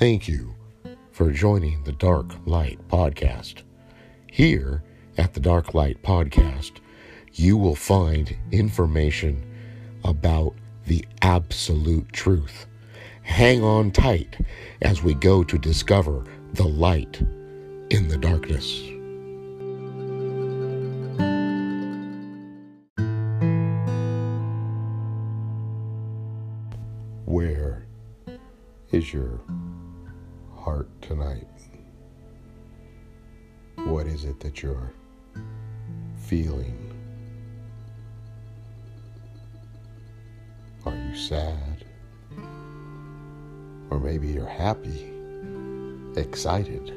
Thank you for joining the Dark Light Podcast. Here at the Dark Light Podcast, you will find information about the absolute truth. Hang on tight as we go to discover the light in the darkness. Where is your heart tonight? What is it that you're feeling? Are you sad? Or maybe you're happy, excited,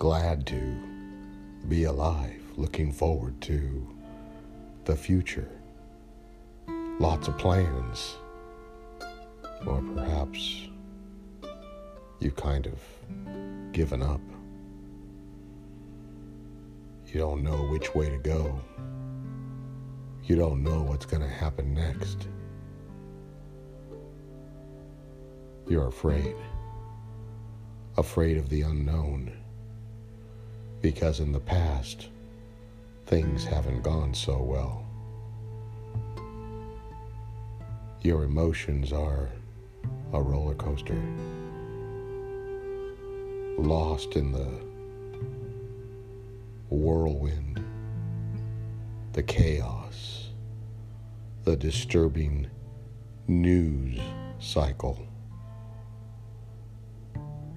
glad to be alive, looking forward to the future. Lots of plans. Or perhaps you've kind of given up. You don't know which way to go. You don't know what's going to happen next. You're afraid. Afraid of the unknown. Because in the past, things haven't gone so well. Your emotions are a roller coaster. Lost in the whirlwind, the chaos, the disturbing news cycle,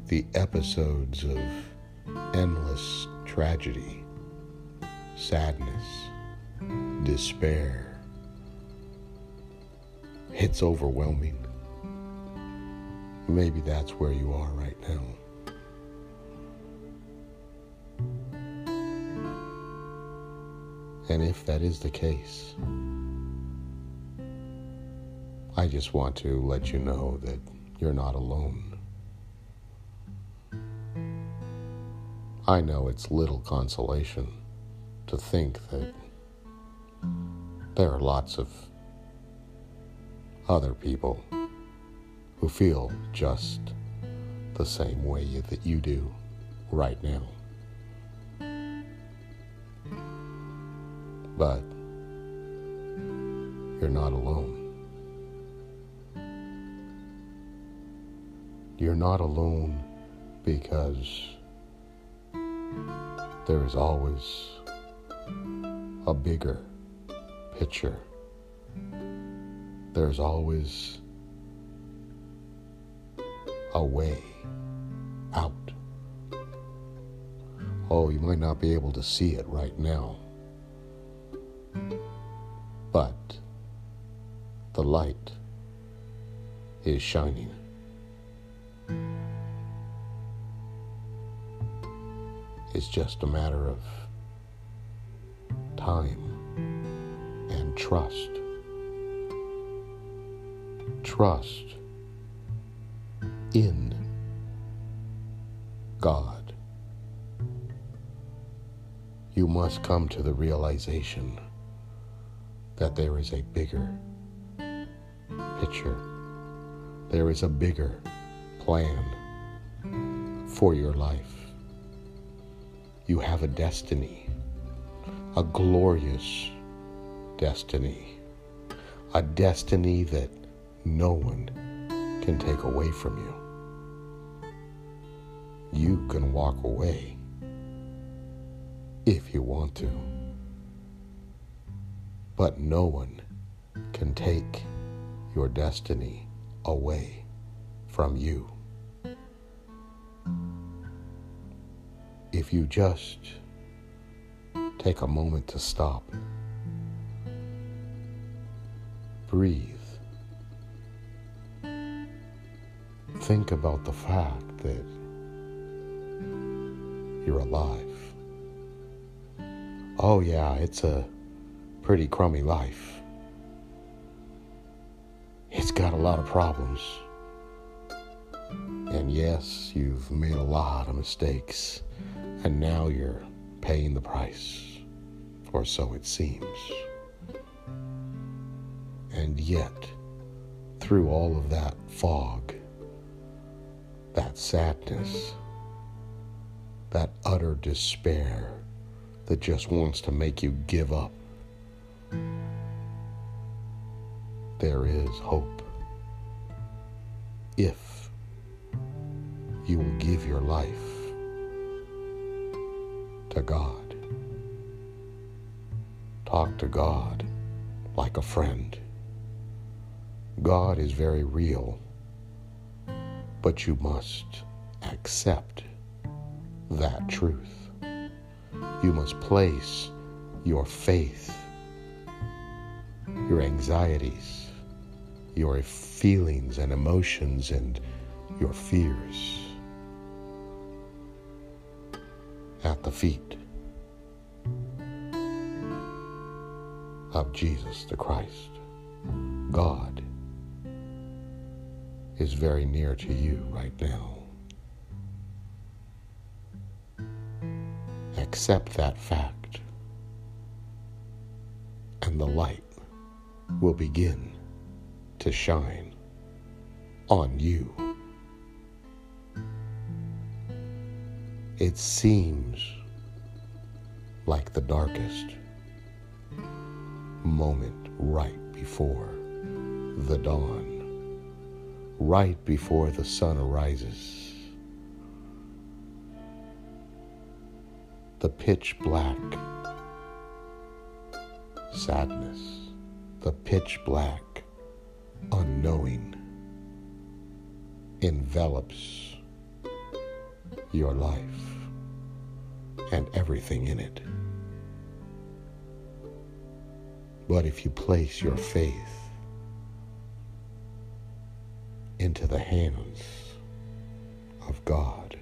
the episodes of endless tragedy, sadness, despair. It's overwhelming. Maybe that's where you are right now. And if that is the case, I just want to let you know that you're not alone. I know it's little consolation to think that there are lots of other people who feel just the same way that you do right now. But you're not alone. You're not alone because there is always a bigger picture. There's always a way out. Oh, you might not be able to see it right now, but the light is shining. It's just a matter of time and trust. Trust in God. You must come to the realization that there is a bigger picture, there is a bigger plan for your life. You have a destiny, a glorious destiny, a destiny that no one can take away from you. You can walk away if you want to, but no one can take your destiny away from you. If you just take a moment to stop, breathe, think about the fact that you're alive. Oh, yeah, it's a pretty crummy life. It's got a lot of problems. And yes, you've made a lot of mistakes, and now you're paying the price, or so it seems. And yet, through all of that fog, that sadness, that utter despair that just wants to make you give up. There is hope if you will give your life to God. Talk to God like a friend. God is very real, but you must accept that truth. You must place your faith, your anxieties, your feelings and emotions, and your fears at the feet of Jesus the Christ. God is very near to you right now. Accept that fact, and the light will begin to shine on you. It seems like the darkest moment right before the dawn, right before the sun arises. The pitch black sadness, the pitch black unknowing envelops your life and everything in it. But if you place your faith into the hands of God,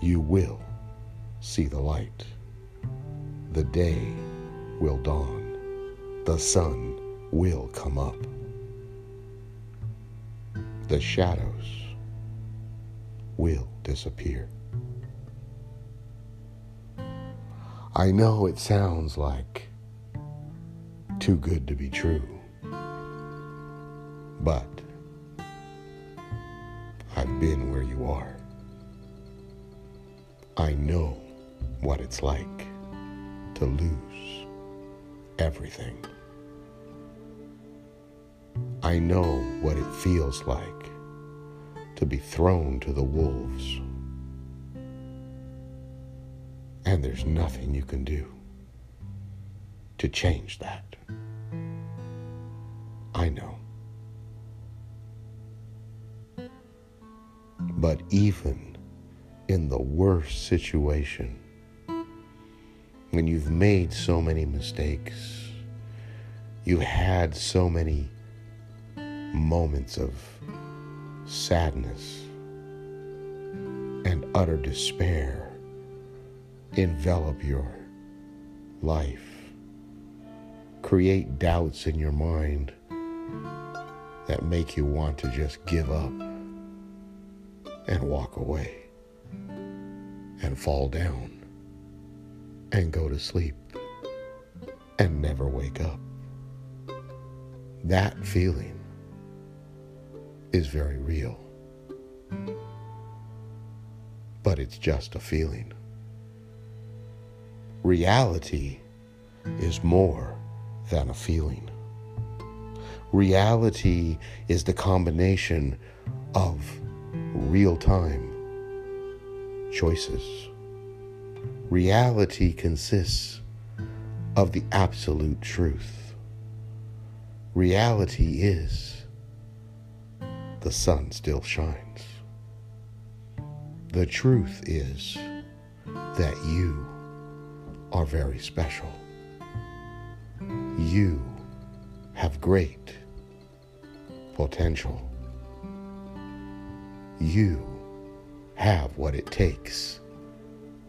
you will see the light. The day will dawn. The sun will come up. The shadows will disappear. I know it sounds like too good to be true, but I've been where you are. I know what it's like to lose everything. I know what it feels like to be thrown to the wolves and there's nothing you can do to change that. I know. But even in the worst situation, when you've made so many mistakes, you've had so many moments of sadness and utter despair envelop your life. Create doubts in your mind that make you want to just give up and walk away and fall down and go to sleep and never wake up. That feeling is very real, but it's just a feeling. Reality is more than a feeling. Reality is the combination of real time choices. Reality consists of the absolute truth. Reality is the sun still shines. The truth is that you are very special. You have great potential. You have what it takes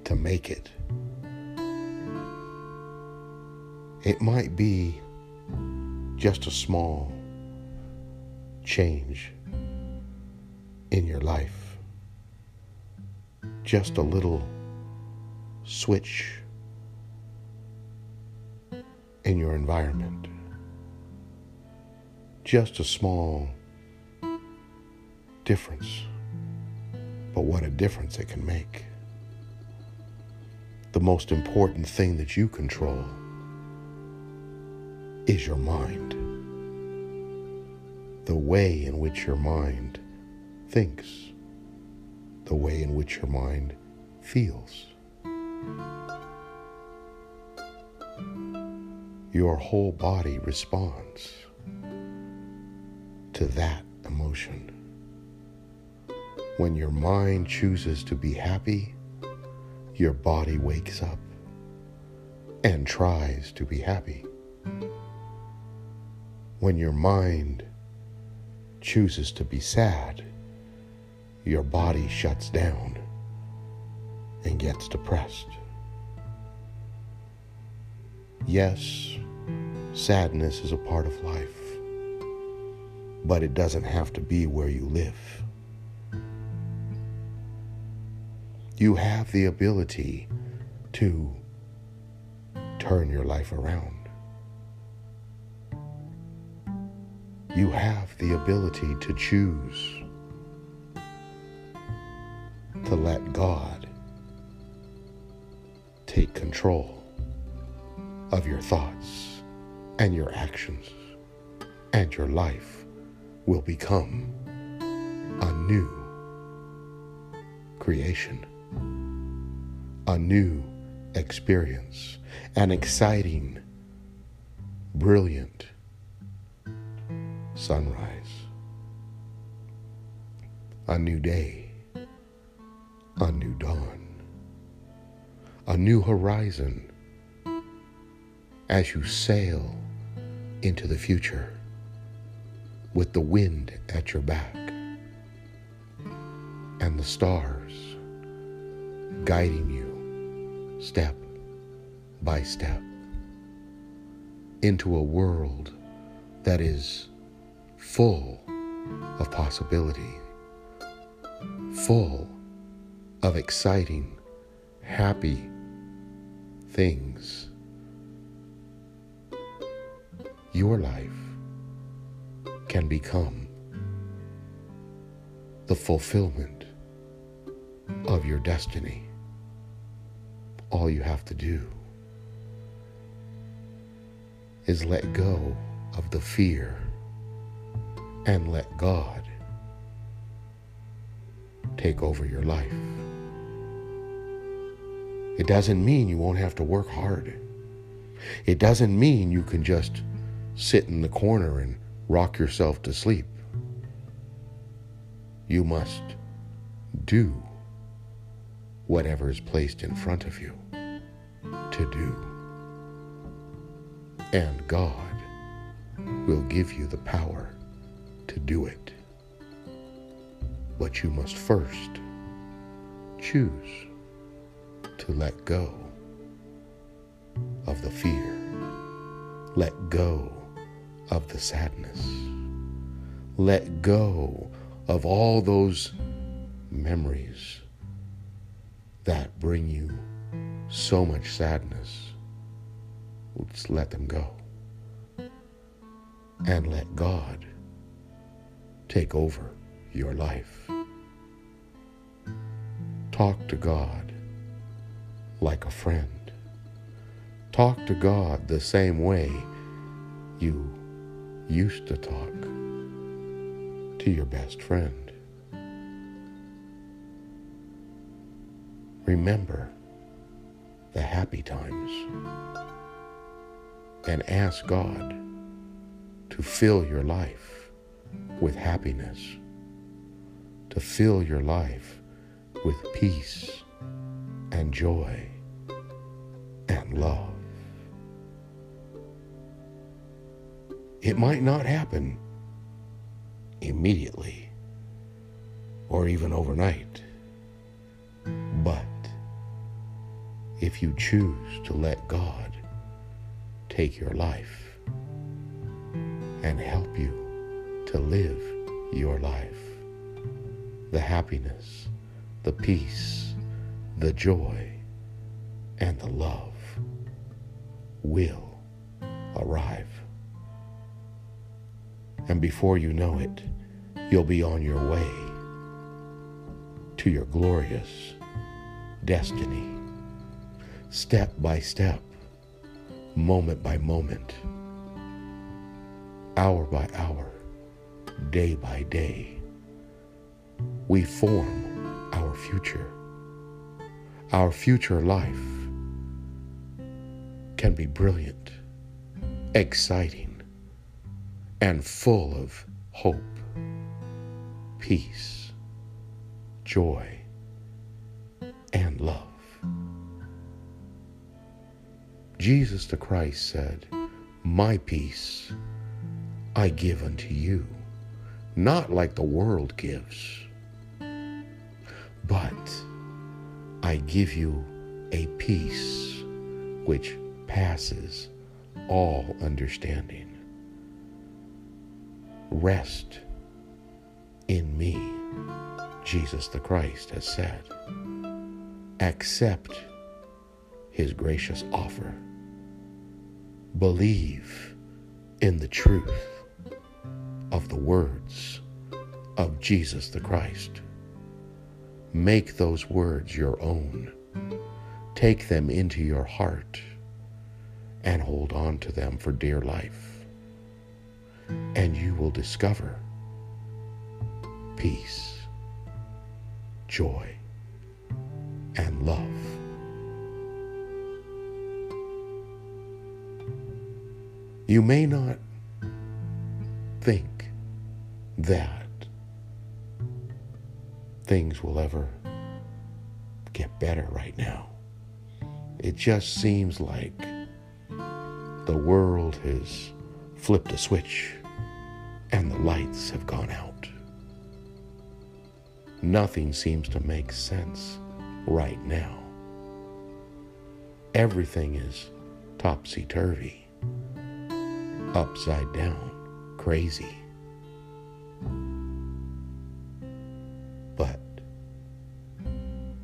to make it. It might be just a small change in your life, just a little switch in your environment. Just a small difference. But what a difference it can make. The most important thing that you control is your mind. The way in which your mind thinks, the way in which your mind feels. Your whole body responds to that emotion. When your mind chooses to be happy, your body wakes up and tries to be happy. When your mind chooses to be sad, your body shuts down and gets depressed. Yes, sadness is a part of life, but it doesn't have to be where you live. You have the ability to turn your life around. You have the ability to choose to let God take control of your thoughts and your actions, and your life will become a new creation, a new experience, an exciting, brilliant sunrise, a new day, a new dawn, a new horizon. As you sail into the future with the wind at your back and the stars guiding you step by step into a world that is full of possibility, full of exciting, happy things. Your life can become the fulfillment of your destiny. All you have to do is let go of the fear and let God take over your life. It doesn't mean you won't have to work hard. It doesn't mean you can just sit in the corner and rock yourself to sleep. You must do whatever is placed in front of you to do. And God will give you the power to do it. But you must first choose to let go of the fear, let go of the sadness, let go of all those memories that bring you so much sadness. Just let them go. And let God take over your life. Talk to God like a friend. Talk to God the same way you used to talk to your best friend. Remember the happy times and ask God to fill your life with happiness, to fill your life with peace and joy and love. It might not happen immediately or even overnight, but if you choose to let God take your life and help you to live your life. The happiness, the peace, the joy, and the love will arrive. And before you know it, you'll be on your way to your glorious destiny. Step by step, moment by moment, hour by hour, day by day, we form our future. Our future life can be brilliant, exciting, and full of hope, peace, joy, Jesus the Christ said, My peace I give unto you, not like the world gives, but I give you a peace which passes all understanding. Rest in me, Jesus the Christ has said. Accept his gracious offer. Believe in the truth of the words of Jesus the Christ. Make those words your own. Take them into your heart and hold on to them for dear life. And you will discover peace, joy, and love. You may not think that things will ever get better right now. It just seems like the world has flipped a switch and the lights have gone out. Nothing seems to make sense right now. Everything is topsy turvy, upside down, crazy. But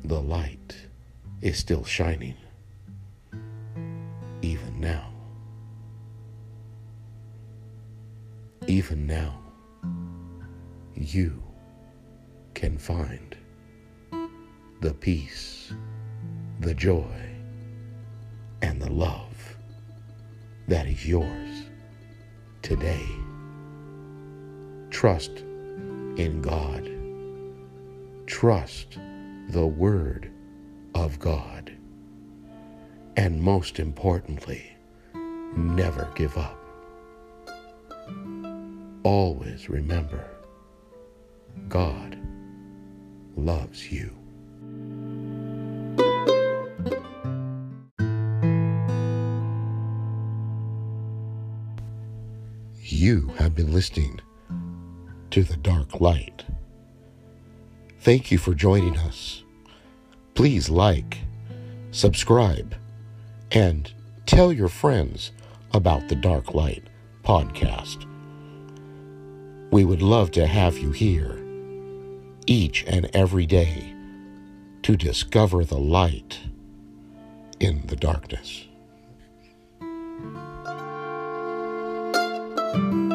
the light is still shining, even now. Even now, you can find the peace, the joy, and the love that is yours today. Trust in God. Trust the Word of God. And most importantly, never give up. Always remember God loves you. You have been listening to The Dark Light. Thank you for joining us. Please like, subscribe, and tell your friends about the Dark Light podcast. We would love to have you here each and every day to discover the light in the darkness. thank you